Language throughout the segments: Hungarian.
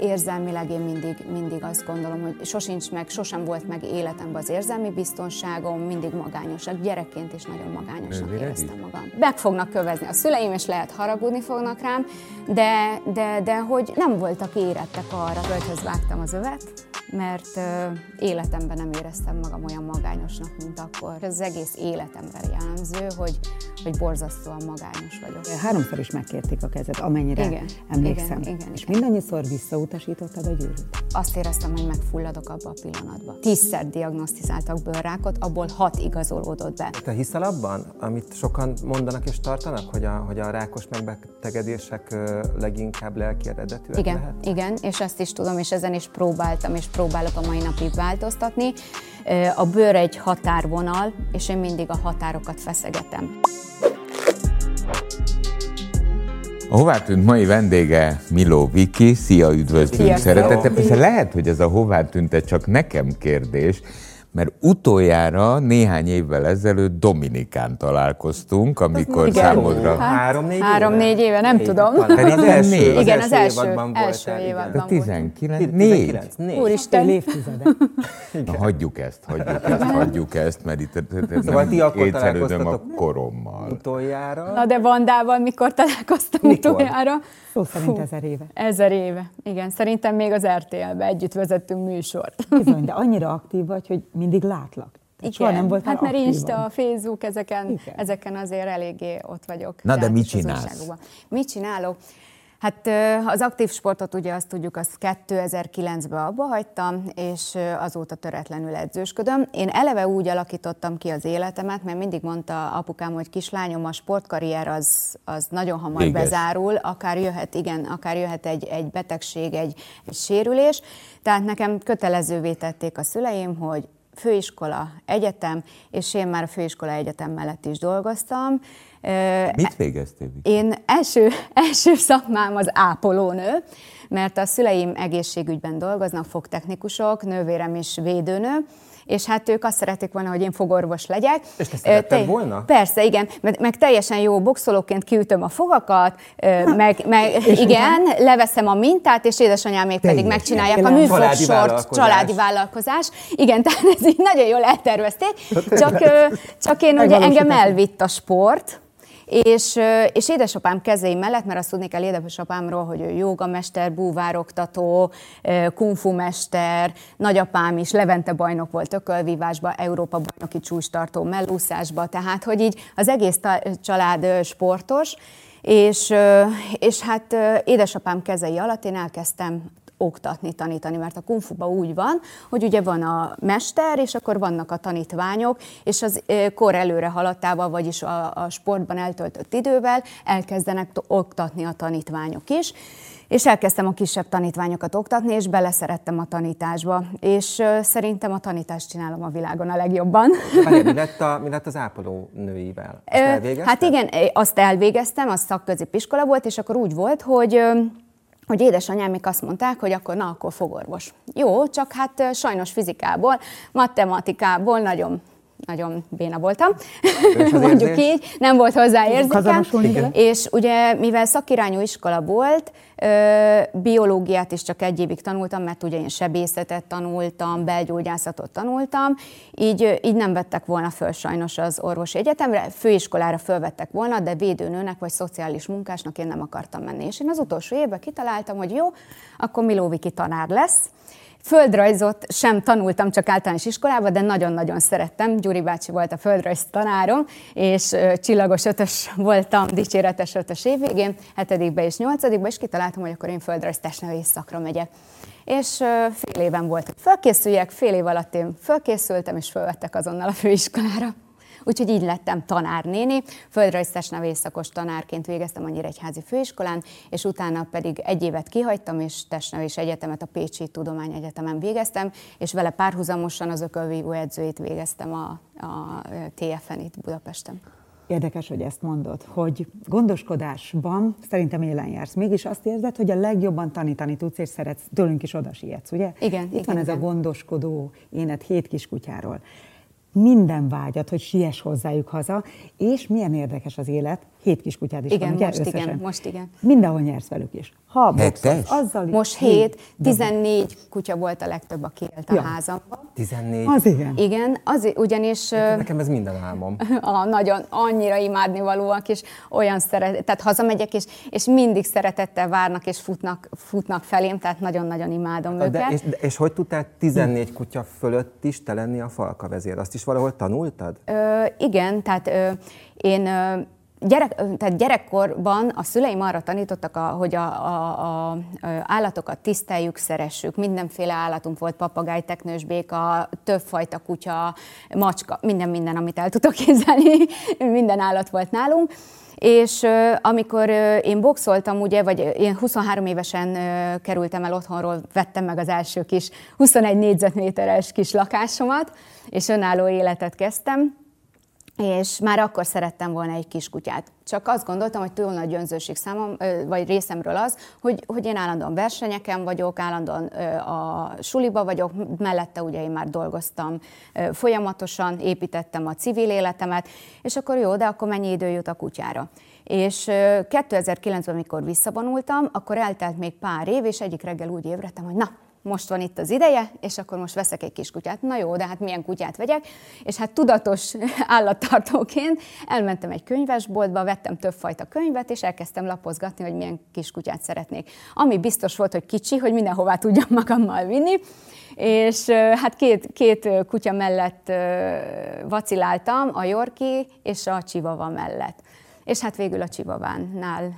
Érzelmileg én mindig, mindig azt gondolom, hogy sosincs meg, sosem volt meg életemben az érzelmi biztonságom, mindig magányosak. Gyerekként is nagyon magányosnak éreztem magam. Meg fognak kövezni a szüleim, és lehet haragudni fognak rám, de, de, de hogy nem voltak érettek arra, földhöz vágtam az övet, mert életemben nem éreztem magam olyan magányosnak, mint akkor. Ez az egész életemben jellemző, hogy, hogy borzasztóan magányos vagyok. Háromszor is megkérték a kezed, amennyire Igen, emlékszem. igen, igen, és igen. mindannyiszor visszautasítottad a gyűrűt. Azt éreztem, hogy megfulladok abba a pillanatban. Tízszer diagnosztizáltak bőrrákot, abból hat igazolódott be. Te hiszel abban, amit sokan mondanak és tartanak, hogy a, hogy a rákos megbetegedések leginkább lelki eredetűek Igen, lehet? igen, és ezt is tudom, és ezen is próbáltam, és próbálok a mai napig változtatni. A bőr egy határvonal, és én mindig a határokat feszegetem. A hová tűnt mai vendége Miló Viki, szia, üdvözlünk Sziasztok. szeretettel. Persze lehet, hogy ez a hová tűnt csak nekem kérdés, mert utoljára néhány évvel ezelőtt Dominikán találkoztunk, amikor igen. számodra... Hát, Három-négy három-négy éve, nem tudom. Talán. Pedig az első, négy. az Igen, az első- évadban első voltál, évadban. A 19, Tiz- négy. 19, négy. Úristen, Fél évtizede. Na, hagyjuk ezt, hagyjuk ezt, hagyjuk ezt, mert itt Szóval ti akkor a korommal. Utoljára. na de Vandával mikor találkoztam Mikor? utoljára? Szó szerint Fú. ezer éve. Ezer éve. Igen, szerintem még az RTL-be együtt vezettünk műsort. Bizony, de annyira aktív vagy, hogy mindig látlak. Tehát Soha nem voltál hát mert aktívan. Insta, Facebook, ezeken, Igen. ezeken azért eléggé ott vagyok. Na, de mit csinálsz? Mit csinálok? Hát az aktív sportot ugye azt tudjuk, azt 2009-ben abba hagytam, és azóta töretlenül edzősködöm. Én eleve úgy alakítottam ki az életemet, mert mindig mondta apukám, hogy kislányom, a sportkarrier az, az nagyon hamar Véges. bezárul, akár jöhet, igen, akár jöhet egy, egy betegség, egy, egy sérülés. Tehát nekem kötelezővé tették a szüleim, hogy főiskola, egyetem, és én már a főiskola egyetem mellett is dolgoztam. Mit végeztél, én első, első szakmám az ápolónő, mert a szüleim egészségügyben dolgoznak, fogtechnikusok, nővérem is védőnő, és hát ők azt szeretik volna, hogy én fogorvos legyek. És te szeretted volna? Persze, igen, meg, meg teljesen jó boxolóként kiütöm a fogakat, meg, meg igen, leveszem a mintát, és édesanyámék pedig Teljes megcsinálják a. Családi műfogsort, vállalkozás. családi vállalkozás. Igen, tehát ez így nagyon jól eltervezték, csak, csak én ugye engem elvitt a sport, és, és édesapám kezei mellett, mert azt tudni kell édesapámról, hogy ő jogamester, búvároktató, ö, kungfu mester, nagyapám is Levente bajnok volt ökölvívásba, Európa bajnoki csúcstartó mellúszásba, tehát hogy így az egész család sportos, és, és hát édesapám kezei alatt én elkezdtem oktatni, tanítani, mert a kungfuba úgy van, hogy ugye van a mester, és akkor vannak a tanítványok, és az kor előre haladtával, vagyis a, a sportban eltöltött idővel elkezdenek oktatni a tanítványok is. És elkezdtem a kisebb tanítványokat oktatni, és beleszerettem a tanításba. És szerintem a tanítást csinálom a világon a legjobban. Mi lett, a, mi lett az ápoló nőivel? Azt Ö, elvégezted? Hát igen, azt elvégeztem, az szakközépiskola volt, és akkor úgy volt, hogy hogy édesanyámik azt mondták, hogy akkor na, akkor fogorvos. Jó, csak hát sajnos fizikából, matematikából nagyon nagyon béna voltam, mondjuk érzés? így, nem volt hozzá érzékem. És ugye, mivel szakirányú iskola volt, biológiát is csak egy évig tanultam, mert ugye én sebészetet tanultam, belgyógyászatot tanultam, így, így nem vettek volna föl sajnos az orvosi egyetemre, főiskolára fölvettek volna, de védőnőnek vagy szociális munkásnak én nem akartam menni. És én az utolsó évben kitaláltam, hogy jó, akkor Milóviki tanár lesz, Földrajzot sem tanultam, csak általános iskolában, de nagyon-nagyon szerettem. Gyuri bácsi volt a földrajz tanárom, és csillagos ötös voltam, dicséretes ötös évvégén, hetedikbe és nyolcadikba, és kitaláltam, hogy akkor én földrajz testnevelés szakra megyek. És fél éven volt, hogy fölkészüljek, fél év alatt én fölkészültem, és fölvettek azonnal a főiskolára. Úgyhogy így lettem tanárnéni, földrajz testnevelés szakos tanárként végeztem a Nyíregyházi főiskolán, és utána pedig egy évet kihagytam, és testnevelés egyetemet a Pécsi Tudományegyetemen végeztem, és vele párhuzamosan az ökölvívó edzőit végeztem a, a TFN itt Budapesten. Érdekes, hogy ezt mondod, hogy gondoskodásban szerintem élen jársz. Mégis azt érzed, hogy a legjobban tanítani tudsz, és szeretsz, tőlünk is oda sietsz, ugye? Igen, Itt igen, van ez igen. a gondoskodó énet hét kiskutyáról. Minden vágyat, hogy siess hozzájuk haza, és milyen érdekes az élet, Hét kiskutyád is Igen, van, ugye? most igen, összesen? most igen. Mindenhol nyersz velük is. Ha boxolsz, azzal is. Most hét, 14 kutya volt a legtöbb, aki élt a Ja. házamban. 14. Az igen. Igen, az, ugyanis ö, Nekem ez minden álmom. a, nagyon annyira imádni valóak, és olyan szeret, tehát hazamegyek, és, és mindig szeretettel várnak, és futnak, futnak felém, tehát nagyon-nagyon imádom De, őket. és, de, és hogy tudtál 14 kutya fölött is te lenni a falka vezér? Azt is valahol tanultad? Ö, igen, tehát ö, én ö, gyerek, tehát gyerekkorban a szüleim arra tanítottak, a, hogy a, a, a, állatokat tiszteljük, szeressük. Mindenféle állatunk volt, papagáj, teknős béka, többfajta kutya, macska, minden-minden, amit el tudok képzelni, minden állat volt nálunk. És amikor én boxoltam, ugye, vagy én 23 évesen kerültem el otthonról, vettem meg az első kis 21 négyzetméteres kis lakásomat, és önálló életet kezdtem, és már akkor szerettem volna egy kiskutyát. Csak azt gondoltam, hogy túl nagy önzőség számom, vagy részemről az, hogy, hogy én állandóan versenyeken vagyok, állandóan a suliba vagyok, mellette ugye én már dolgoztam folyamatosan, építettem a civil életemet, és akkor jó, de akkor mennyi idő jut a kutyára? És ö, 2009-ben, amikor visszavonultam, akkor eltelt még pár év, és egyik reggel úgy ébredtem, hogy na, most van itt az ideje, és akkor most veszek egy kis kutyát. Na jó, de hát milyen kutyát vegyek? És hát tudatos állattartóként elmentem egy könyvesboltba, vettem többfajta könyvet, és elkezdtem lapozgatni, hogy milyen kis kutyát szeretnék. Ami biztos volt, hogy kicsi, hogy mindenhová tudjam magammal vinni. És hát két, két kutya mellett vaciláltam, a Yorkie és a Chihuahua mellett. És hát végül a Csivavánál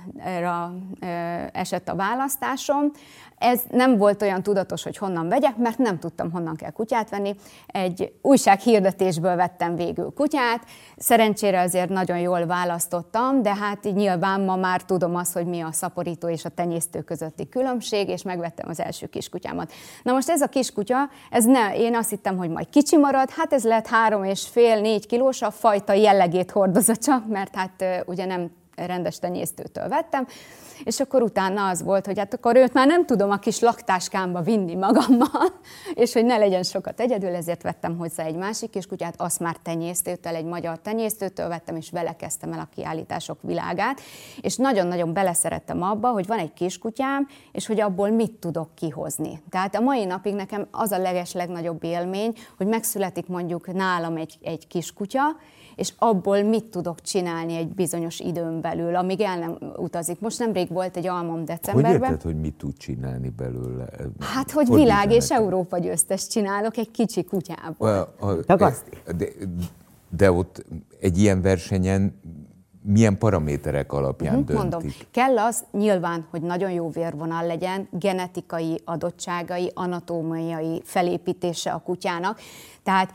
esett a választásom. Ez nem volt olyan tudatos, hogy honnan vegyek, mert nem tudtam, honnan kell kutyát venni. Egy újság hirdetésből vettem végül kutyát. Szerencsére azért nagyon jól választottam, de hát így nyilván ma már tudom azt, hogy mi a szaporító és a tenyésztő közötti különbség, és megvettem az első kiskutyámat. Na most ez a kiskutya, ez ne, én azt hittem, hogy majd kicsi marad, hát ez lett három és fél, négy kilós, a fajta jellegét hordozza csak, mert hát ö, ugye nem rendes tenyésztőtől vettem, és akkor utána az volt, hogy hát akkor őt már nem tudom a kis laktáskámba vinni magammal, és hogy ne legyen sokat egyedül, ezért vettem hozzá egy másik kiskutyát, azt már tenyésztőtől, egy magyar tenyésztőtől vettem, és vele kezdtem el a kiállítások világát, és nagyon-nagyon beleszerettem abba, hogy van egy kiskutyám, és hogy abból mit tudok kihozni. Tehát a mai napig nekem az a leges legnagyobb élmény, hogy megszületik mondjuk nálam egy, egy kiskutya, és abból mit tudok csinálni egy bizonyos időn belül, amíg el nem utazik. Most nemrég volt egy almom Hogy decemberben. érted, hogy mit tud csinálni belőle? Hát, hogy Fordítsd világ és. Európa győztes csinálok egy kicsi kutyából. A, a, Tagaszti. de, de ott egy ilyen versenyen milyen paraméterek alapján Mhm, döntik? Mondom, kell az nyilván, hogy nagyon jó vérvonal legyen, genetikai adottságai, anatómiai felépítése a kutyának. Tehát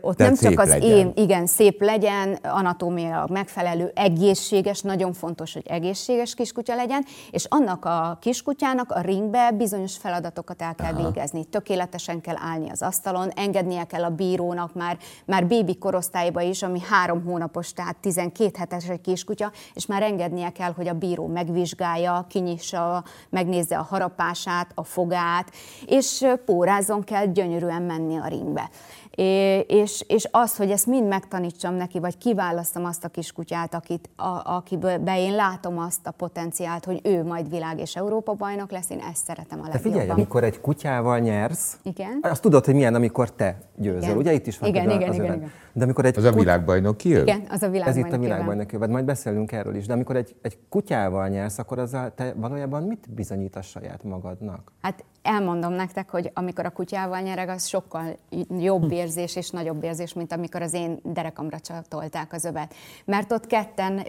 ott Tehát nem csak az legyen. én, igen, szép legyen, anatómiailag megfelelő, egészséges, nagyon fontos, hogy egészséges kiskutya legyen, és annak a kiskutyának a ringbe bizonyos feladatokat el kell Aha. végezni. Tökéletesen kell állni az asztalon, engednie kell a bírónak már, már bébi korosztályba is, ami három hónapos, tehát 12 hetes egy kiskutya, és már engednie kell, hogy a bíró megvizsgálja, kinyissa, megnézze a harapását, a fogát, és ö, pórázon kell gyönyörűen menni a ringbe. É, és, és az, hogy ezt mind megtanítsam neki, vagy kiválasztom azt a kiskutyát, akit, a, akiből be én látom azt a potenciált, hogy ő majd világ és Európa bajnok lesz, én ezt szeretem a De legjobban. figyelj, amikor egy kutyával nyersz, Igen. azt tudod, hogy milyen, amikor te győzöl. Igen. Ugye itt is van Igen, igen, az igen, igen. De amikor egy Az a kut- világbajnoki él? Igen, az a Ez világbajnok. itt a világbajnok évad, majd beszélünk erről is. De amikor egy, egy kutyával nyersz, akkor azzal te valójában mit bizonyítasz saját magadnak? Hát elmondom nektek, hogy amikor a kutyával nyereg, az sokkal jobb érzés és nagyobb érzés, mint amikor az én derekamra csatolták az övet. Mert ott ketten,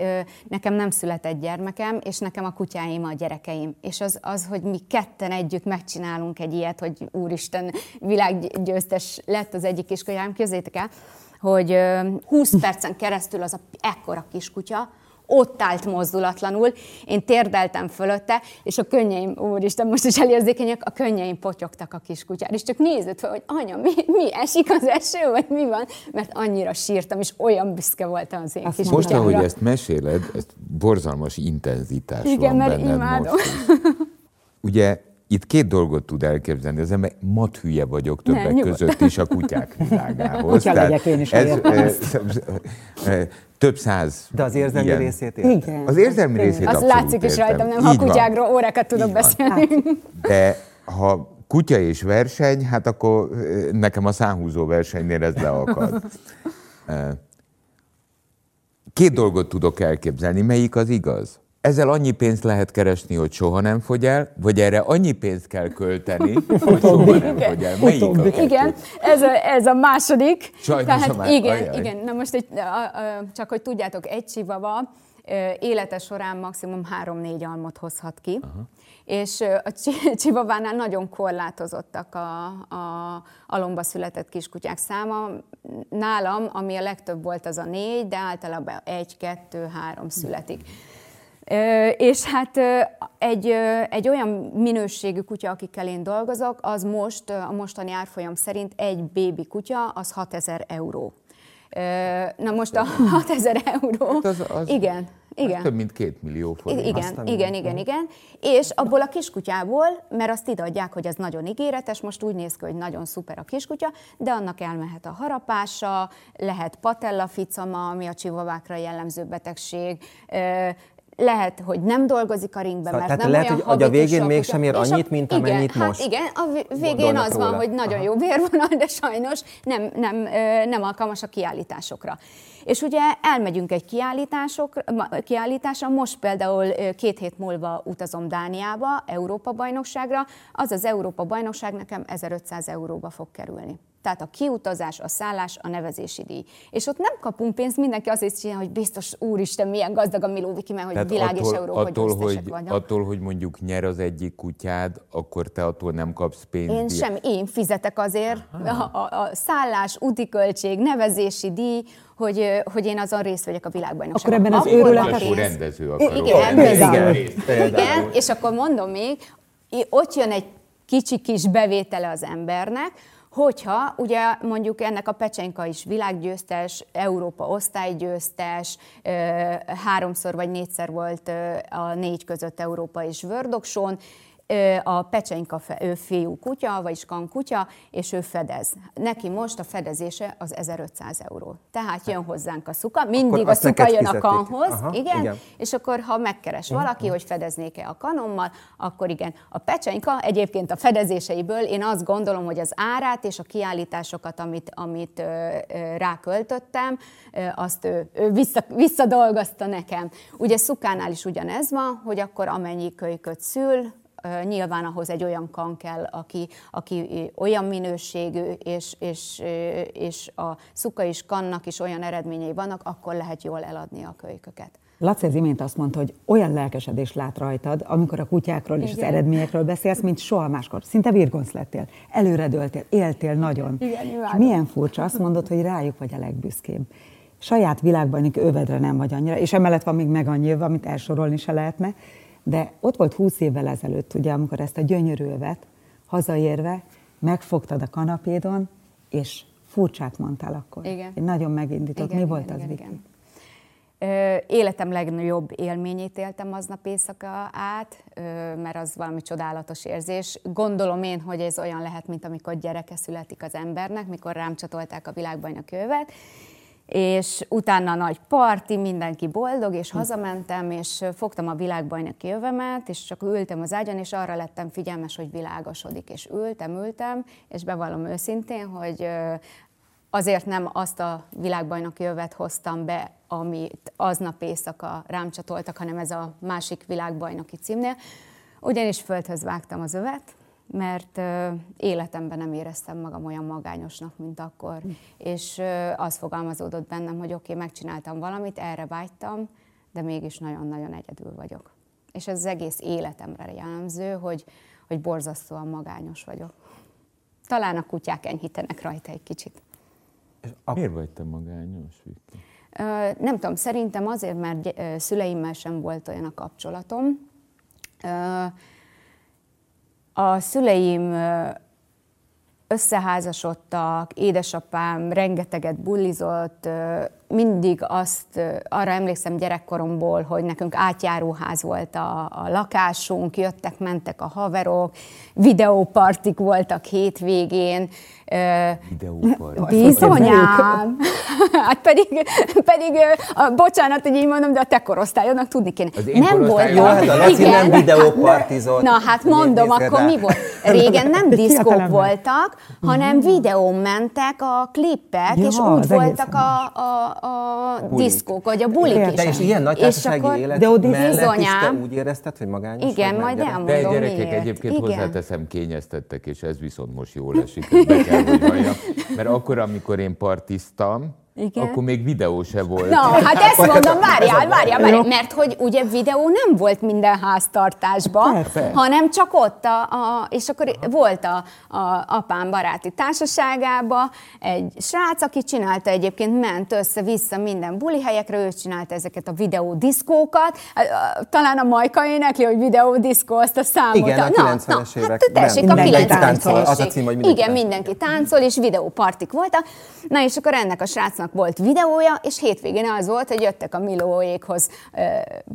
nekem nem született gyermekem, és nekem a kutyáim a gyerekeim. És az, az, hogy mi ketten együtt megcsinálunk egy ilyet, hogy úristen, világgyőztes lett az egyik kiskutyám, képzeljétek el, hogy ö, 20 percen keresztül az a ekkora kiskutya, ott állt mozdulatlanul, én térdeltem fölötte, és a könnyeim, úristen, most is elérzékenyek, a könnyeim potyogtak a kiskutyára, és csak nézett fel, hogy anya, mi, mi esik az eső, vagy mi van, mert annyira sírtam, és olyan büszke voltam az én Azt kis Most, ahogy ezt meséled, ez borzalmas intenzitás Igen, van mert benned imádom. most is. Ugye itt két dolgot tud elképzelni. Az ember mat hülye vagyok többek nyugodt. között is a kutyák világához. Kutya Tehát legyek én is, ez, értem több száz De az érzelmi ilyen- részét érted? Igen. Az érzelmi részét Az abszolút látszik is értem. rajtam, nem, ha a Így van. kutyákról órákat tudok Így van. beszélni. De ha kutya és verseny, hát akkor nekem a száhúzó versenynél ez leakad. Két dolgot tudok elképzelni, melyik az igaz? Ezzel annyi pénzt lehet keresni, hogy soha nem fogy el, vagy erre annyi pénzt kell költeni, hogy soha nem fogy el. Melyik a? Igen, ez a, ez a második. Sajnos Tehát a má- igen, ajaj. igen. Na most egy, a, a, csak hogy tudjátok, egy csivava élete során maximum 3-4 almot hozhat ki, Aha. és a csi- csivavánál nagyon korlátozottak a, a alomba született kiskutyák száma. Nálam, ami a legtöbb volt, az a négy, de általában egy, kettő, három születik. Ö, És hát egy, egy olyan minőségű kutya, akikkel én dolgozok, az most a mostani árfolyam szerint egy bébi kutya, az 6000 euró. Na most a 6000 euró, Hát az- az- igen, igen. Ez több mint két millió forint. Igen, Aztán igen, igen, igen. És abból a kiskutyából, mert azt ideadják, hogy ez nagyon ígéretes, most úgy néz ki, hogy nagyon szuper a kiskutya, de annak elmehet a harapása, lehet patellaficama, ami a csivavákra jellemző betegség, lehet, hogy nem dolgozik a ringben, Szóval mert tehát nem lehet, olyan hogy- hogy a végén mégsem ér annyit, mint igen, amennyit hát most igen, a vé- végén az van, róla. hogy nagyon Aha. jó vérvonal, de sajnos nem, nem, nem alkalmas a kiállításokra. És ugye elmegyünk egy kiállításokra, ma- kiállításra, most például két hét múlva utazom Dániába, Európa-bajnokságra, az az Európa-bajnokság nekem 1500 euróba fog kerülni. Tehát a kiutazás, a szállás, a nevezési díj. És ott nem kapunk pénzt, mindenki azért csinál, hogy biztos, úristen, milyen gazdag a Milóviki, mert hogy Tehát világ és attól, Európa attól, hogy, vannak. attól, hogy mondjuk nyer az egyik kutyád, akkor te attól nem kapsz pénzt. Én sem, én fizetek azért a, a, a szállás, úti költség, nevezési díj, hogy, hogy én azon részt vegyek a világbajnokságon. Akkor ebben az őrületes- Akkor rendező akarok. Igen, igen, igen, és akkor mondom még, ott jön egy kicsi kis bevétele az embernek, hogyha ugye mondjuk ennek a Pecsenka is világgyőztes, Európa osztálygyőztes, háromszor vagy négyszer volt a négy között Európa és Vördokson, a ő fiú kutya, vagyis kan kutya, és ő fedez. Neki most a fedezése az 1500 euró. Tehát jön hozzánk a szuka, mindig a azt szuka jön a fizetik. kanhoz, Aha, igen, igen. és akkor ha megkeres valaki, hogy fedeznék-e a kanommal, akkor igen. A pecsenyka egyébként a fedezéseiből én azt gondolom, hogy az árát és a kiállításokat, amit, amit ö, ö, ráköltöttem, ö, azt ő, ő vissza, visszadolgozta nekem. Ugye Szukánál is ugyanez van, hogy akkor amennyi kölyköt szül, Nyilván ahhoz egy olyan kan kell, aki, aki olyan minőségű, és, és, és a szuka is kannak is olyan eredményei vannak, akkor lehet jól eladni a kölyköket. Laci az imént azt mondta, hogy olyan lelkesedés lát rajtad, amikor a kutyákról és az Igen. eredményekről beszélsz, mint soha máskor. Szinte virgonsz lettél, előredöltél, éltél nagyon. Igen, imádom. milyen furcsa, azt mondod, hogy rájuk vagy a legbüszkébb. Saját világbajnoki övedre nem vagy annyira, és emellett van még meg annyi amit elsorolni se lehetne, de ott volt húsz évvel ezelőtt, ugye, amikor ezt a gyönyörű övet hazaérve megfogtad a kanapédon, és furcsát mondtál akkor. Igen. Én nagyon megindított. Mi volt az, Viki? Ö, Életem legnagyobb élményét éltem aznap éjszaka át, mert az valami csodálatos érzés. Gondolom én, hogy ez olyan lehet, mint amikor gyereke születik az embernek, mikor rám csatolták a világbajnok övet, és utána nagy parti, mindenki boldog, és hazamentem, és fogtam a világbajnoki övemet, és csak ültem az ágyon, és arra lettem figyelmes, hogy világosodik, és ültem, ültem, és bevallom őszintén, hogy azért nem azt a világbajnoki övet hoztam be, amit aznap éjszaka rám csatoltak, hanem ez a másik világbajnoki címnél. Ugyanis földhöz vágtam az övet, mert életemben nem éreztem magam olyan magányosnak, mint akkor. És ö, az fogalmazódott bennem, hogy oké, okay, megcsináltam valamit, erre vágytam, de mégis nagyon-nagyon egyedül vagyok. És ez az egész életemre jellemző, hogy, hogy borzasztóan magányos vagyok. Talán a kutyák enyhítenek rajta egy kicsit. Miért vagy te magányos, Viki? Nem tudom, szerintem azért, mert szüleimmel sem volt olyan a kapcsolatom. A szüleim összeházasodtak, édesapám rengeteget bullizott, mindig azt, arra emlékszem gyerekkoromból, hogy nekünk átjáróház volt a, a lakásunk, jöttek, mentek a haverok, videópartik voltak hétvégén, Videópartik. Bizonyám! hát pedig, pedig a, bocsánat, hogy így mondom, de a te korosztályodnak tudni kéne. Az én nem volt. Jó, hát a Laci nem videópartizott. Na hát mondom, akkor rá. mi volt? Régen nem diszkók voltak, hanem videón mentek a klippek, Ja, és úgy voltak a, a, a Bulik. diszkók, vagy a bulik Értem. is. De és ilyen nagy társasági akkor- élet De ott mellett is te úgy érezted, hogy magányos Igen, majd gyerek? elmondom. De gyerekek miért. egyébként Igen. hozzáteszem, kényeztettek, és ez viszont most jól esik, ezt be kell, hogy valljam. Mert akkor, amikor én partiztam, Igen. akkor még videó se volt. Na, hát ezt mondom, várjál, várjál, várjál, mert hogy ugye videó nem volt minden háztartásban, Persze. hanem csak ott, a, a, és akkor volt a, a apám baráti társaságába egy srác, aki csinálta egyébként, ment össze-vissza minden buli helyekre, ő csinálta ezeket a videódiszkókat, talán a Majka énekli, hogy videódiszkó, azt a számot. Igen, a Na, 90-es na, években. Hát tessék, a Mindenki 90-es táncol, az a cím, hogy mindenki Igen, táncol. mindenki táncol, és videópartik voltak. Na és akkor ennek a srácnak volt videója, és hétvégén az volt, hogy jöttek a Milóékhoz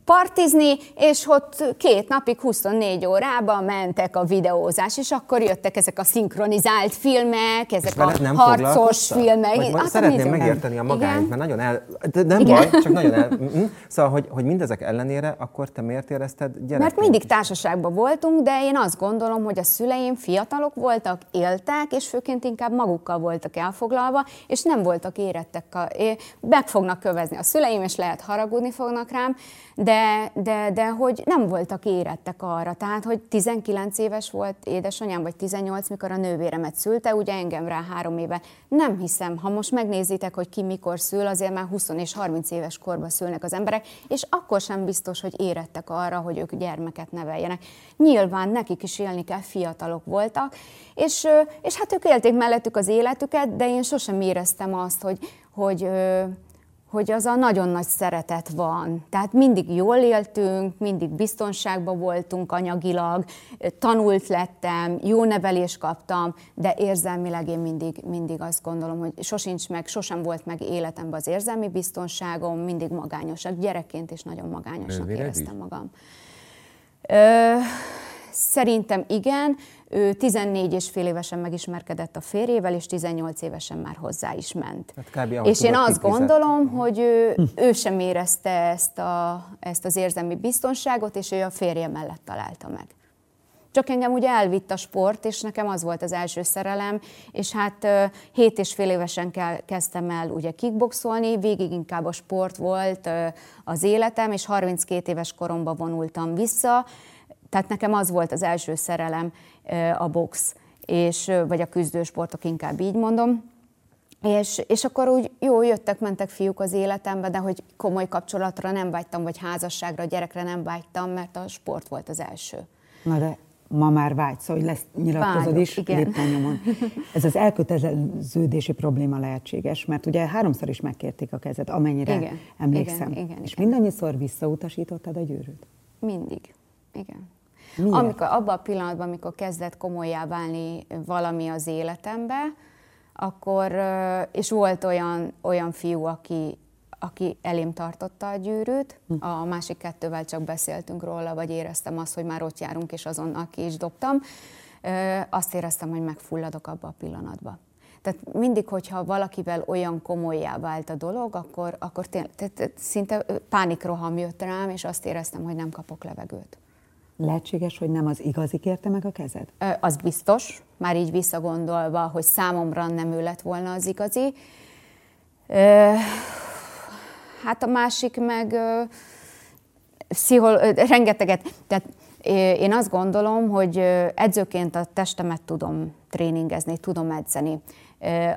partizni, és ott két napig 24 órában mentek a videózás, és akkor jöttek ezek a szinkronizált filmek, ezek a nem harcos filmek. Vagy Hát, szeretném megérteni a Igen. mert nagyon el... De nem Igen. baj, csak nagyon el... Szóval, hogy, hogy mindezek ellenére, akkor te miért érezted gyerekként? Mert mindig társaságban voltunk, de én azt gondolom, hogy a szüleim fiatalok voltak, éltek, és főként inkább magukkal voltak elfoglalva, és nem voltak érettek. A, é- meg fognak kövezni a szüleim, és lehet haragudni fognak rám, de, de, de hogy nem voltak érettek arra. Tehát, hogy 19 éves volt édesanyám, vagy 18, mikor a nővéremet szülte, ugye engem rá három éve. Nem hiszem, ha most megnézitek, hogy ki mikor szül, azért már 20 és 30 éves korban szülnek az emberek, és akkor sem biztos, hogy érettek arra, hogy ők gyermeket neveljenek. Nyilván nekik is élni kell, fiatalok voltak, és, és hát ők élték mellettük az életüket, de én sosem éreztem azt, hogy, hogy hogy az a nagyon nagy szeretet van. Tehát mindig jól éltünk, mindig biztonságban voltunk anyagilag, tanult lettem, jó nevelést kaptam, de érzelmileg én mindig, mindig azt gondolom, hogy sosincs meg, sosem volt meg életemben az érzelmi biztonságom, mindig magányosak. Gyerekként is nagyon magányosnak Nővéred éreztem is? magam. Ö, szerintem igen. Ő 14 és fél évesen megismerkedett a férjével, és 18 évesen már hozzá is ment. Kb. ahogy és én azt gondolom, hogy ő, ő sem érezte ezt, a, ezt az érzelmi biztonságot, és ő a férje mellett találta meg. Csak engem ugye elvitt a sport, és nekem az volt az első szerelem, és hát ö, hét és fél évesen ke- kezdtem el ugye kickboxolni, végig inkább a sport volt az életem, és 32 éves koromban vonultam vissza, tehát nekem az volt az első szerelem a box, és, vagy a küzdősportok, inkább így mondom. És, és akkor úgy jó, jöttek, mentek fiúk az életembe, de hogy komoly kapcsolatra nem vágytam, vagy házasságra, gyerekre nem vágytam, mert a sport volt az első. Na de ma már vágysz, hogy lesz nyilatkozod Vágyok, is igen. lépten Ez az elköteleződési probléma lehetséges, mert ugye háromszor is megkérték a kezed, amennyire Igen, emlékszem. igen, igen, és igen. mindannyiszor visszautasítottad a gyűrűt. Mindig. Igen. Miért? Amikor, abban a pillanatban, amikor kezdett komolyá válni valami az életembe, akkor, és volt olyan, olyan fiú, aki, aki elém tartotta a gyűrűt, Hm. a másik kettővel csak beszéltünk róla, vagy éreztem azt, hogy már ott járunk, és azonnal ki is dobtam, azt éreztem, hogy megfulladok abba a pillanatba. Tehát mindig, hogyha valakivel olyan komolyá vált a dolog, akkor, akkor tényleg, tehát, szinte pánikroham jött rám, és azt éreztem, hogy nem kapok levegőt. Lehetséges, hogy nem az igazi kérte meg a kezed? Ö, Az biztos, már így visszagondolva, hogy számomra nem ő lett volna az igazi. Ö, Hát a másik meg ö, pszichol, ö, rengeteget, tehát én azt gondolom, hogy edzőként a testemet tudom tréningezni, tudom edzeni.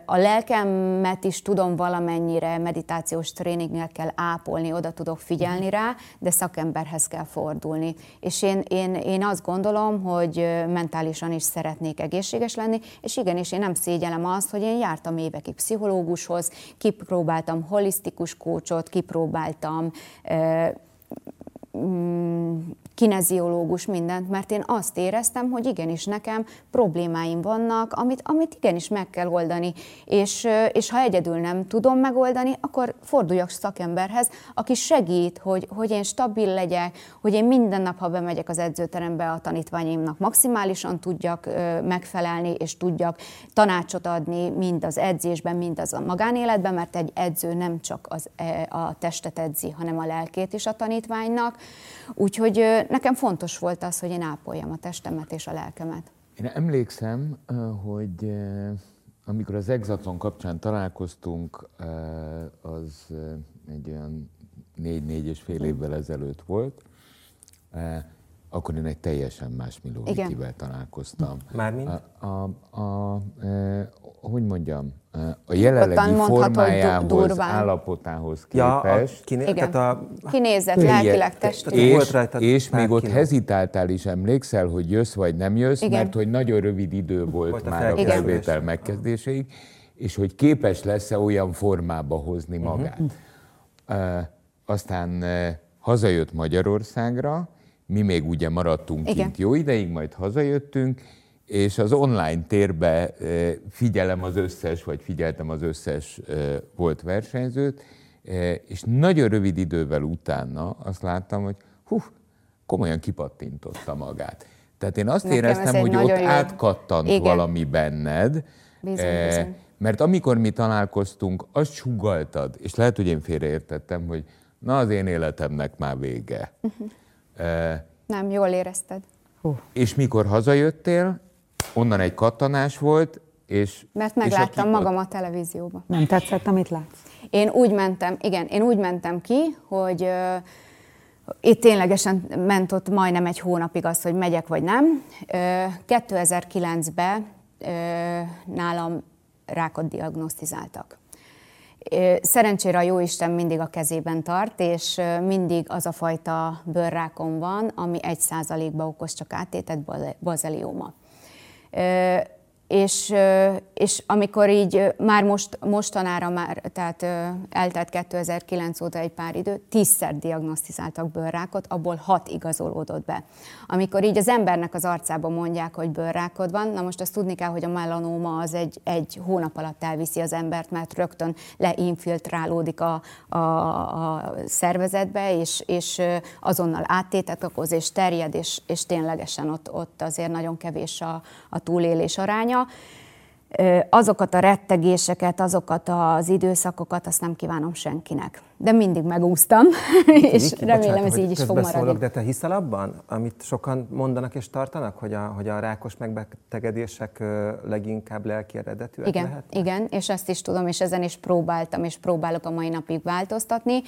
A lelkemet is tudom valamennyire meditációs tréninggel kell ápolni, oda tudok figyelni rá, de szakemberhez kell fordulni. És én, én, én azt gondolom, hogy mentálisan is szeretnék egészséges lenni, és igenis én nem szégyelem azt, hogy én jártam évekig pszichológushoz, kipróbáltam holisztikus kócsot, kipróbáltam mm, kineziológus, mindent, mert én azt éreztem, hogy igenis nekem problémáim vannak, amit, amit igenis meg kell oldani, és, és ha egyedül nem tudom megoldani, akkor forduljak szakemberhez, aki segít, hogy, hogy én stabil legyek, hogy én minden nap, ha bemegyek az edzőterembe, a tanítványaimnak maximálisan tudjak megfelelni, és tudjak tanácsot adni, mind az edzésben, mind az a magánéletben, mert egy edző nem csak az, e, a testet edzi, hanem a lelkét is a tanítványnak. Úgyhogy nekem fontos volt az, hogy én ápoljam a testemet és a lelkemet. Én emlékszem, hogy amikor az Exatlon kapcsán találkoztunk, az egy olyan négy-négy és fél évvel ezelőtt volt, akkor én egy teljesen más Milóvikivel találkoztam. Mármint? A, a, a, a, hogy mondjam, a jelenlegi formájához, állapotához képest. Ja, kiné- Igen. Tehát a... Kinézett lelkileg testileg. És, és még ott hezitáltál is, emlékszel, hogy jössz vagy nem jössz, Igen. mert hogy nagyon rövid idő volt, volt már a felvétel megkezdéséig, és hogy képes lesz-e olyan formába hozni mhm. magát. Uh-huh. Uh, aztán uh, hazajött Magyarországra, mi még ugye maradtunk Igen. kint jó ideig, majd hazajöttünk, és az online térbe figyelem az összes, vagy figyeltem az összes volt versenyzőt, és nagyon rövid idővel utána azt láttam, hogy hú, komolyan kipattintotta magát. Tehát én azt Nekem éreztem, hogy ott jó. átkattant Igen. valami benned, bizony, eh, bizony. mert amikor mi találkoztunk, azt sugaltad, és lehet, hogy én félreértettem, hogy na az én életemnek már vége. Uh-huh. Eh, Nem, jól érezted. Uh. És mikor hazajöttél, onnan egy kattanás volt, és... Mert megláttam és magam a televízióban. Nem tetszett, amit látsz? Én úgy mentem, igen, én úgy mentem ki, hogy uh, itt ténylegesen ment ott majdnem egy hónapig az, hogy megyek vagy nem. Uh, 2009-ben uh, nálam rákot diagnosztizáltak. Szerencsére a Jóisten mindig a kezében tart, és mindig az a fajta bőrrákom van, ami egy százalékba okoz csak áttétet bazelióma 呃。És, és amikor így már most, mostanára már, tehát eltelt 2009 óta egy pár idő, tízszer diagnosztizáltak bőrrákot, abból hat igazolódott be. Amikor így az embernek az arcában mondják, hogy bőrrákod van, na most azt tudni kell, hogy a melanóma az egy, egy hónap alatt elviszi az embert, mert rögtön leinfiltrálódik a, a, a szervezetbe, és, és azonnal áttétet okoz, és terjed, és, és ténylegesen ott, ott azért nagyon kevés a, a túlélés aránya azokat a rettegéseket, azokat az időszakokat, azt nem kívánom senkinek. De mindig megúsztam, és Viki, remélem bocsánat, ez így is fog maradni. de te hiszel abban, amit sokan mondanak és tartanak, hogy a, hogy a rákos megbetegedések leginkább lelki eredetűek igen, lehet? Igen, és ezt is tudom, és ezen is próbáltam, és próbálok a mai napig változtatni.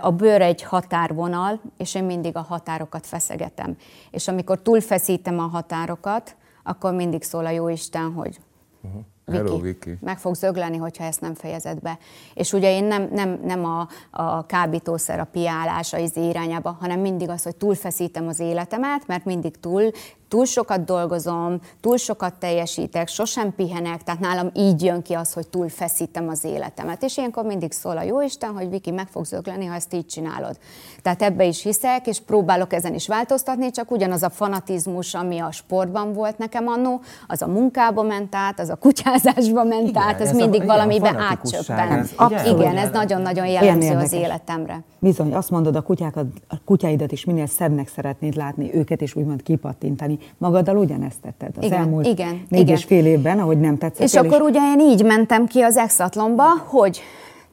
A bőr egy határvonal, és én mindig a határokat feszegetem. És amikor túlfeszítem a határokat, akkor mindig szól a Jóisten, hogy uh-huh. Viki, Hello, Viki. meg fog zögleni, hogyha ezt nem fejezed be. És ugye én nem, nem, nem a, a kábítószer, a piálás az irányába, hanem mindig az, hogy túlfeszítem az életemet, mert mindig túl túl sokat dolgozom, túl sokat teljesítek, sosem pihenek, tehát nálam így jön ki az, hogy túl feszítem az életemet. És ilyenkor mindig szól a Jóisten, hogy Viki, meg fogsz ögleni, ha ezt így csinálod. Tehát ebbe is hiszek, és próbálok ezen is változtatni, csak ugyanaz a fanatizmus, ami a sportban volt nekem annó, az a munkába ment át, az a kutyázásba ment igen, át, az mindig a, valamiben átcsöppent. Ez, igen, ez nagyon-nagyon jellemző az életemre. Bizony, azt mondod, a, kutyákat, a kutyáidat is minél szebbnek szeretnéd látni, őket is úgymond kipattintani Magaddal ugyanezt tetted az igen, elmúlt igen, négy igen. és fél évben, ahogy nem tetszett. És akkor ugye én így mentem ki az exatlonba, hogy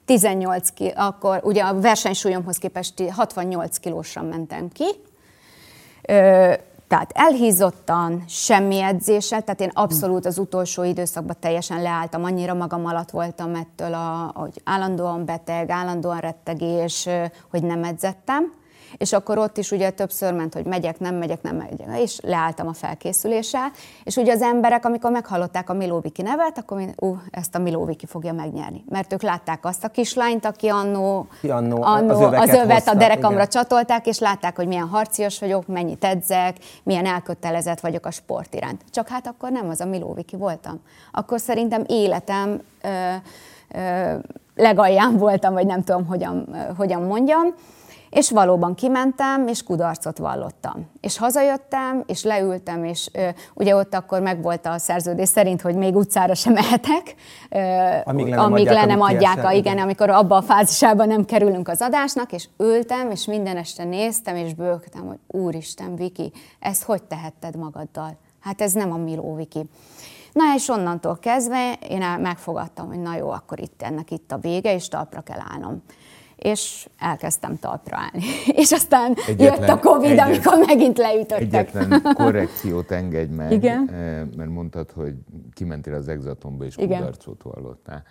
18 ki, akkor ugye a versenysúlyomhoz képest 68 kilósan mentem ki, Ö, tehát elhízottan, semmi edzéssel, tehát én abszolút az utolsó időszakban teljesen leálltam, annyira magam alatt voltam ettől, a, hogy állandóan beteg, állandóan rettegés, hogy nem edzettem és akkor ott is ugye többször ment, hogy megyek, nem megyek, nem megyek, és leálltam a felkészüléssel, és ugye az emberek, amikor meghallották a Milóviki nevet, akkor mind, ú, ezt a Milóviki fogja megnyerni. Mert ők látták azt a kislányt, aki annó, annó, annó az, az övet hozta, a derekamra igen. csatolták, és látták, hogy milyen harcias vagyok, mennyit edzek, milyen elkötelezett vagyok a sport iránt. Csak hát akkor nem az a Milóviki voltam. Akkor szerintem életem ö, ö, legalján voltam, vagy nem tudom, hogyan, hogyan mondjam És valóban kimentem, és kudarcot vallottam. És hazajöttem, és leültem, és ö, ugye ott akkor megvolt a szerződés szerint, hogy még utcára sem mehetek, ö, amíg le nem amíg adják, le nem adják a, igen, amikor abban a fázisában nem kerülünk az adásnak, és ültem, és minden este néztem, és bőgtem, hogy úristen, Viki, ezt hogy tehetted magaddal? Hát ez nem a Miló Viki. Na és onnantól kezdve én megfogadtam, hogy na jó, akkor itt ennek itt a vége, és talpra kell állnom és elkezdtem talpra állni. És aztán egyetlen, jött a Covid, egyetlen, amikor megint leütöttek. Egyetlen korrekciót engedj meg, Igen? Eh, mert mondtad, hogy kimentél az exatomba és Igen. kudarcot vallottál.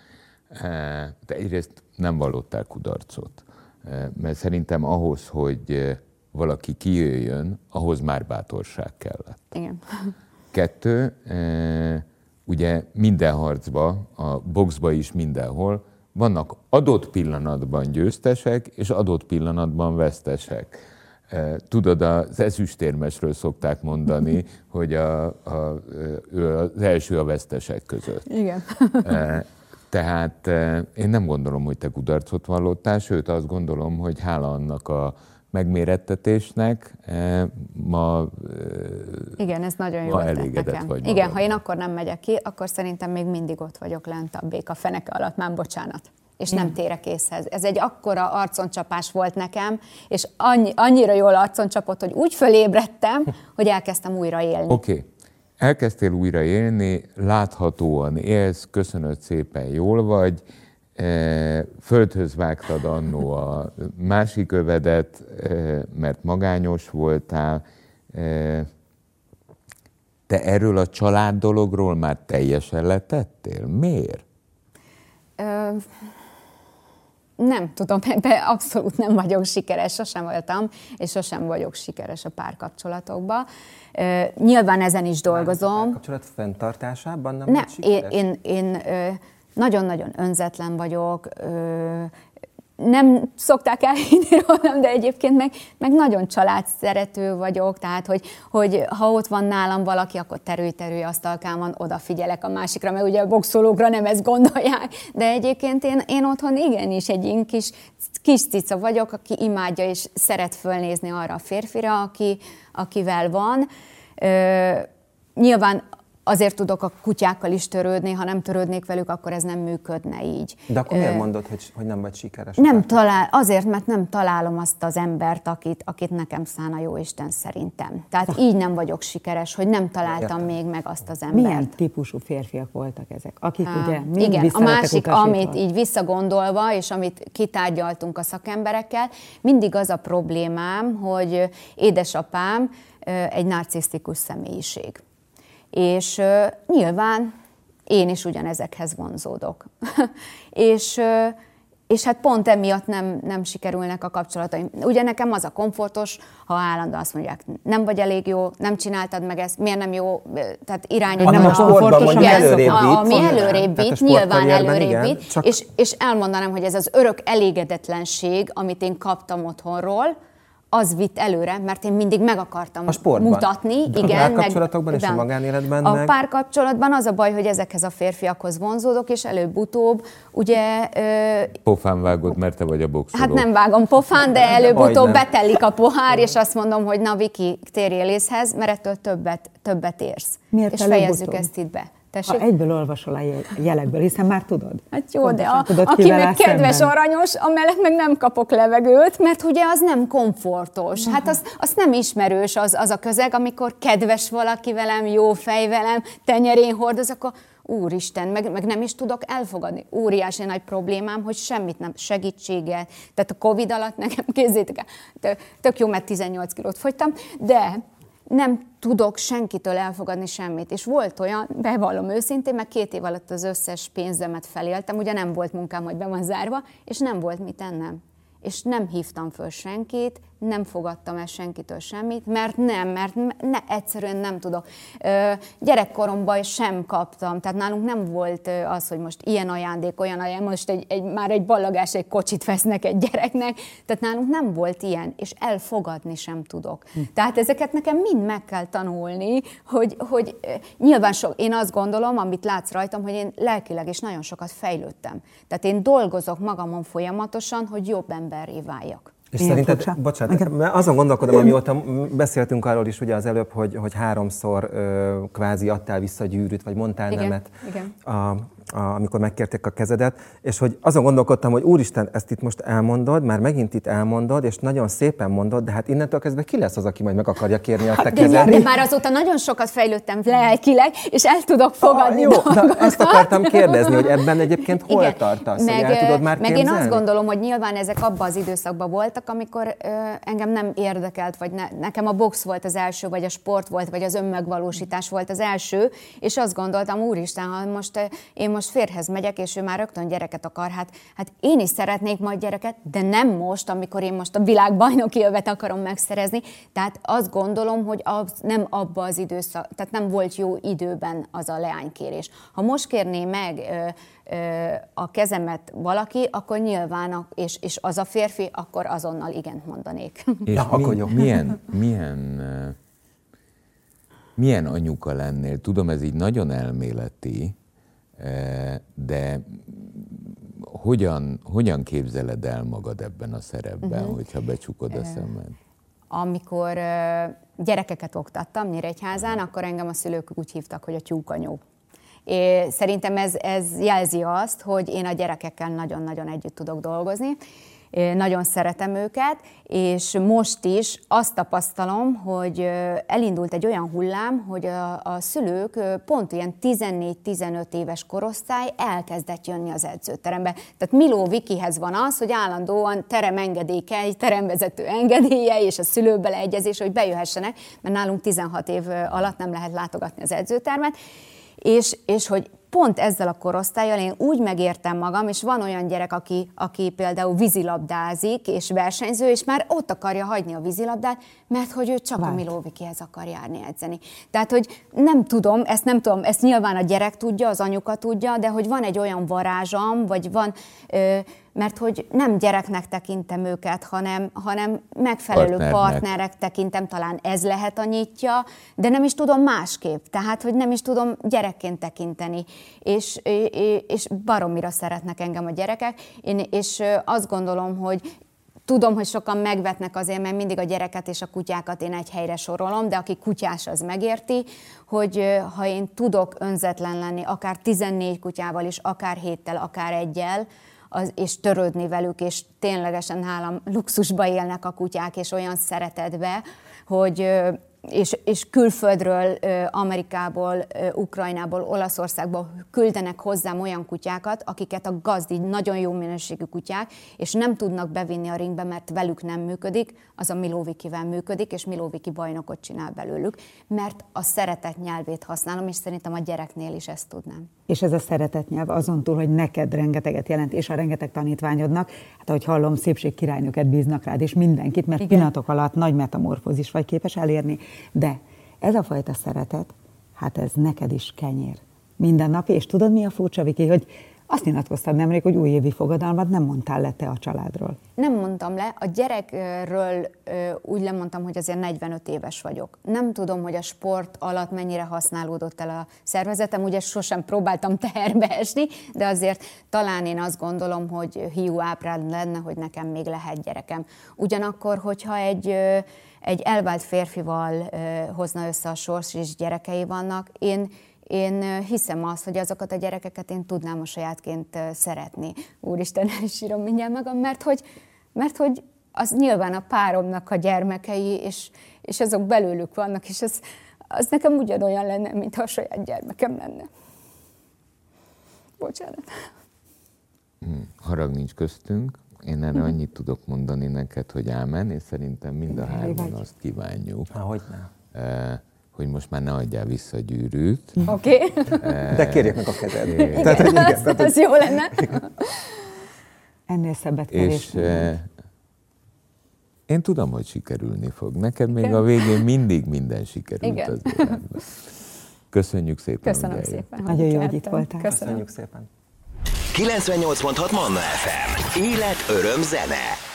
Eh, de egyrészt nem vallottál kudarcot, eh, mert szerintem ahhoz, hogy valaki kijöjjön, ahhoz már bátorság kellett. Igen. Kettő, ugye minden harcba, a boxba is mindenhol, vannak adott pillanatban győztesek, és adott pillanatban vesztesek. E, tudod, az ezüstérmesről szokták mondani, hogy a, a, ő az első a vesztesek között. Igen. E, tehát e, én nem gondolom, hogy te kudarcot vallottál, sőt azt gondolom, hogy hála annak a megmérettetésnek ma Igen, ez nagyon jó elégedett nekem. vagy Igen, ha én akkor nem megyek ki, akkor szerintem még mindig ott vagyok lent a béka feneke alatt, már bocsánat és nem térek észhez. Ez egy akkora arconcsapás volt nekem, és annyi, annyira jól arconcsapott, hogy úgy fölébredtem, hogy elkezdtem újra élni. Oké. Okay. Elkezdtél újra élni, láthatóan élsz, köszönöd szépen, jól vagy, e, földhöz vágtad annó a másik övedet, e, mert magányos voltál. E, te erről a család dologról már teljesen letettél? Miért? nem tudom, ebben abszolút nem vagyok sikeres, sosem voltam, és sosem vagyok sikeres a párkapcsolatokban. Uh, nyilván ezen is dolgozom. A kapcsolat fenntartásában nem, nem vagy sikeres? Én, én, én nagyon-nagyon önzetlen vagyok, nem szokták elhinni rólam, de egyébként meg, meg nagyon családszerető vagyok, tehát hogy, hogy ha ott van nálam valaki, akkor terülj-terülj asztalkámon, odafigyelek a másikra, mert ugye a boxolókra nem ezt gondolják, de egyébként én, én otthon igenis egy kis, kis cica vagyok, aki imádja és szeret fölnézni arra a férfira, aki, akivel van. Ö, nyilván azért tudok a kutyákkal is törődni, ha nem törődnék velük, akkor ez nem működne így. De akkor miért mondod, hogy, hogy nem vagy sikeres? Nem talál, azért, mert nem találom azt az embert, akit, akit nekem szán a jó Isten szerintem. Tehát ha. így nem vagyok sikeres, hogy nem találtam Értem. még meg azt az embert. Milyen típusú férfiak voltak ezek? Akik ha. ugye mind Igen, a másik, amit így visszagondolva, és amit kitárgyaltunk a szakemberekkel, mindig az a problémám, hogy édesapám egy narcisztikus személyiség és nyilván én is ugyanezekhez vonzódok. és, és hát pont emiatt nem, nem sikerülnek a kapcsolataim. Ugye nekem az a komfortos, ha állandóan azt mondják, nem vagy elég jó, nem csináltad meg ezt, miért nem jó, tehát irányítani. Nem a sportban mondjuk előrébb a, Ami előrébb vitt, nyilván előrébb vitt, csak... és, és elmondanám, hogy ez az örök elégedetlenség, amit én kaptam otthonról, az vitt előre, mert én mindig meg akartam a mutatni. De igen, a párkapcsolatokban meg, és a magánéletben A meg... párkapcsolatban az a baj, hogy ezekhez a férfiakhoz vonzódok, és előbb-utóbb ugye... Ö... Pofán vágod, mert te vagy a boxoló. Hát nem vágom pofán, de előbb-utóbb betellik a pohár, és azt mondom, hogy na Viki, térjél észhez, mert ettől többet, többet érsz. Miért és fejezzük ezt itt be. Tessék? Ha egyből olvasol a jelekből, hiszen már tudod. Hát jó, Pontosan de a, tudod, aki meg kedves, szemben. aranyos, amellett meg nem kapok levegőt, mert ugye az nem komfortos. Hát az, az nem ismerős az, az a közeg, amikor kedves valaki velem, jó fej velem, tenyerén hordoz, akkor úristen, meg, meg nem is tudok elfogadni. Óriási nagy problémám, hogy semmit nem, segítséget. Tehát a Covid alatt nekem, kézzétek el, tök jó, mert 18 kilót fogytam, de nem tudok senkitől elfogadni semmit. És volt olyan, bevallom őszintén, meg két év alatt az összes pénzemet feléltem, ugye nem volt munkám, hogy be van zárva, és nem volt mit ennem. És nem hívtam föl senkit, nem fogadtam el senkitől semmit, mert nem, mert ne, egyszerűen nem tudok. Ö, gyerekkoromban sem kaptam, tehát nálunk nem volt az, hogy most ilyen ajándék, olyan ajándék, most egy, egy, már egy ballagás, egy kocsit vesznek egy gyereknek, tehát nálunk nem volt ilyen, és elfogadni sem tudok. Hm. Tehát ezeket nekem mind meg kell tanulni, hogy, hogy nyilván sok, én azt gondolom, amit látsz rajtam, hogy én lelkileg is nagyon sokat fejlődtem. Tehát én dolgozok magamon folyamatosan, hogy jobb emberré váljak. És Ilyen szerinted, furcsa. bocsánat, Engem... azon gondolkodom, amióta beszéltünk arról is ugye az előbb, hogy, hogy háromszor ö, kvázi adtál vissza gyűrűt, vagy mondtál igen, nemet igen. A, a, amikor megkérték a kezedet, és hogy azon gondolkodtam, hogy úristen, ezt itt most elmondod, már megint itt elmondod, és nagyon szépen mondod, de hát innentől kezdve ki lesz az, aki majd meg akarja kérni a te hát, kezed? De már azóta nagyon sokat fejlődtem lelkileg, és el tudok fogadni ah, Jó, na, ezt akartam kérdezni, hogy ebben egyébként hol Igen, tartasz, meg, hogy el tudod már Meg képzelni? én azt gondolom, hogy nyilván ezek abban az időszakban voltak, amikor ö, engem nem érdekelt, vagy ne, nekem a box volt az első, vagy a sport volt, vagy az önmegvalósítás volt az első, és azt gondoltam, úristen, ha most én most férhez megyek, és ő már rögtön gyereket akar, hát, hát én is szeretnék majd gyereket, de nem most, amikor én most a világbajnoki övet akarom megszerezni. Tehát azt gondolom, hogy az nem abba az időszak, tehát nem volt jó időben az a leánykérés. Ha most kérné meg ö, a kezemet valaki, akkor nyilván, és, és az a férfi, akkor azonnal igent mondanék. És ja, mi, akkor jó. milyen, milyen milyen anyuka lennél? Tudom, ez így nagyon elméleti, de hogyan, hogyan képzeled el magad ebben a szerepben, uh-huh. hogyha becsukod a szemed? Amikor gyerekeket oktattam Nyíregyházán, akkor engem a szülők úgy hívtak, hogy a tyúkanyó. És szerintem ez, ez jelzi azt, hogy én a gyerekekkel nagyon-nagyon együtt tudok dolgozni, nagyon szeretem őket, és most is azt tapasztalom, hogy elindult egy olyan hullám, hogy a, a szülők pont ilyen 14-15 éves korosztály elkezdett jönni az edzőterembe. Tehát Miló Vikihez van az, hogy állandóan teremengedéke, egy teremvezető engedélye és a szülő beleegyezés, hogy bejöhessenek, mert nálunk 16 év alatt nem lehet látogatni az edzőtermet, és, és hogy pont ezzel a korosztályjal én úgy megértem magam, és van olyan gyerek, aki, aki például vízilabdázik és versenyző, és már ott akarja hagyni a vízilabdát, mert hogy ő csak Vált. a Milóvikihez akar járni edzeni. Tehát, hogy nem tudom, ezt nem tudom, ezt nyilván a gyerek tudja, az anyuka tudja, de hogy van egy olyan varázsam, vagy van... Ö, mert hogy nem gyereknek tekintem őket, hanem, hanem megfelelő Partnernek. partnerek tekintem, talán ez lehet a nyitja, de nem is tudom másképp, tehát hogy nem is tudom gyerekként tekinteni, és, és baromira szeretnek engem a gyerekek, én, és azt gondolom, hogy Tudom, hogy sokan megvetnek azért, mert mindig a gyereket és a kutyákat én egy helyre sorolom, de aki kutyás, az megérti, hogy ha én tudok önzetlen lenni, akár 14 kutyával is, akár héttel, akár egyel, az, és törődni velük, és ténylegesen nálam luxusba élnek a kutyák, és olyan szeretetbe, hogy és, és külföldről, Amerikából, Ukrajnából, Olaszországból küldenek hozzám olyan kutyákat, akiket a gazdi nagyon jó minőségű kutyák, és nem tudnak bevinni a ringbe, mert velük nem működik, az a Milovikivel működik, és Miloviki bajnokot csinál belőlük, mert a szeretet nyelvét használom, és szerintem a gyereknél is ezt tudnám. És ez a szeretet nyelv azon túl, hogy neked rengeteget jelent, és a rengeteg tanítványodnak, hát ahogy hallom, szépségkirálynőket bíznak rád, és mindenkit, mert Igen. pillanatok alatt nagy metamorfózis vagy képes elérni. De ez a fajta szeretet, hát ez neked is kenyér. Minden nap, és tudod mi a furcsa, Viki, hogy azt nyilatkoztad nemrég, hogy újévi fogadalmat nem mondtál le te a családról. Nem mondtam le. A gyerekről úgy lemondtam, hogy azért 45 éves vagyok. Nem tudom, hogy a sport alatt mennyire használódott el a szervezetem. Ugye sosem próbáltam teherbe esni, de azért talán én azt gondolom, hogy hiú ábrád lenne, hogy nekem még lehet gyerekem. Ugyanakkor, hogyha egy egy elvált férfival hozna össze a sors, és gyerekei vannak, én én hiszem azt, hogy azokat a gyerekeket én tudnám a sajátként szeretni. Úristen, el is írom mindjárt magam, mert hogy, mert hogy az nyilván a páromnak a gyermekei, és, és azok belőlük vannak, és az, az nekem ugyanolyan lenne, mintha a saját gyermekem lenne. Bocsánat. Hmm, harag nincs köztünk. Én erre mhm. annyit tudok mondani neked, hogy ámen, és szerintem mind a hárman azt kívánjuk. Hogy nem hogy most már ne adjál vissza a gyűrűt. Oké. Okay. De kérjék meg a kezed. Igen, tehát, hogy igen, az, tehát, az jó lenne. Ennél szebbet És eh, én tudom, hogy sikerülni fog. Neked még a végén mindig minden sikerült igen. az életben. Köszönjük szépen. Köszönöm szépen. Nagyon jó, hogy itt voltál. Köszönjük szépen. 98.6 Manna FM. Élet, öröm, zene.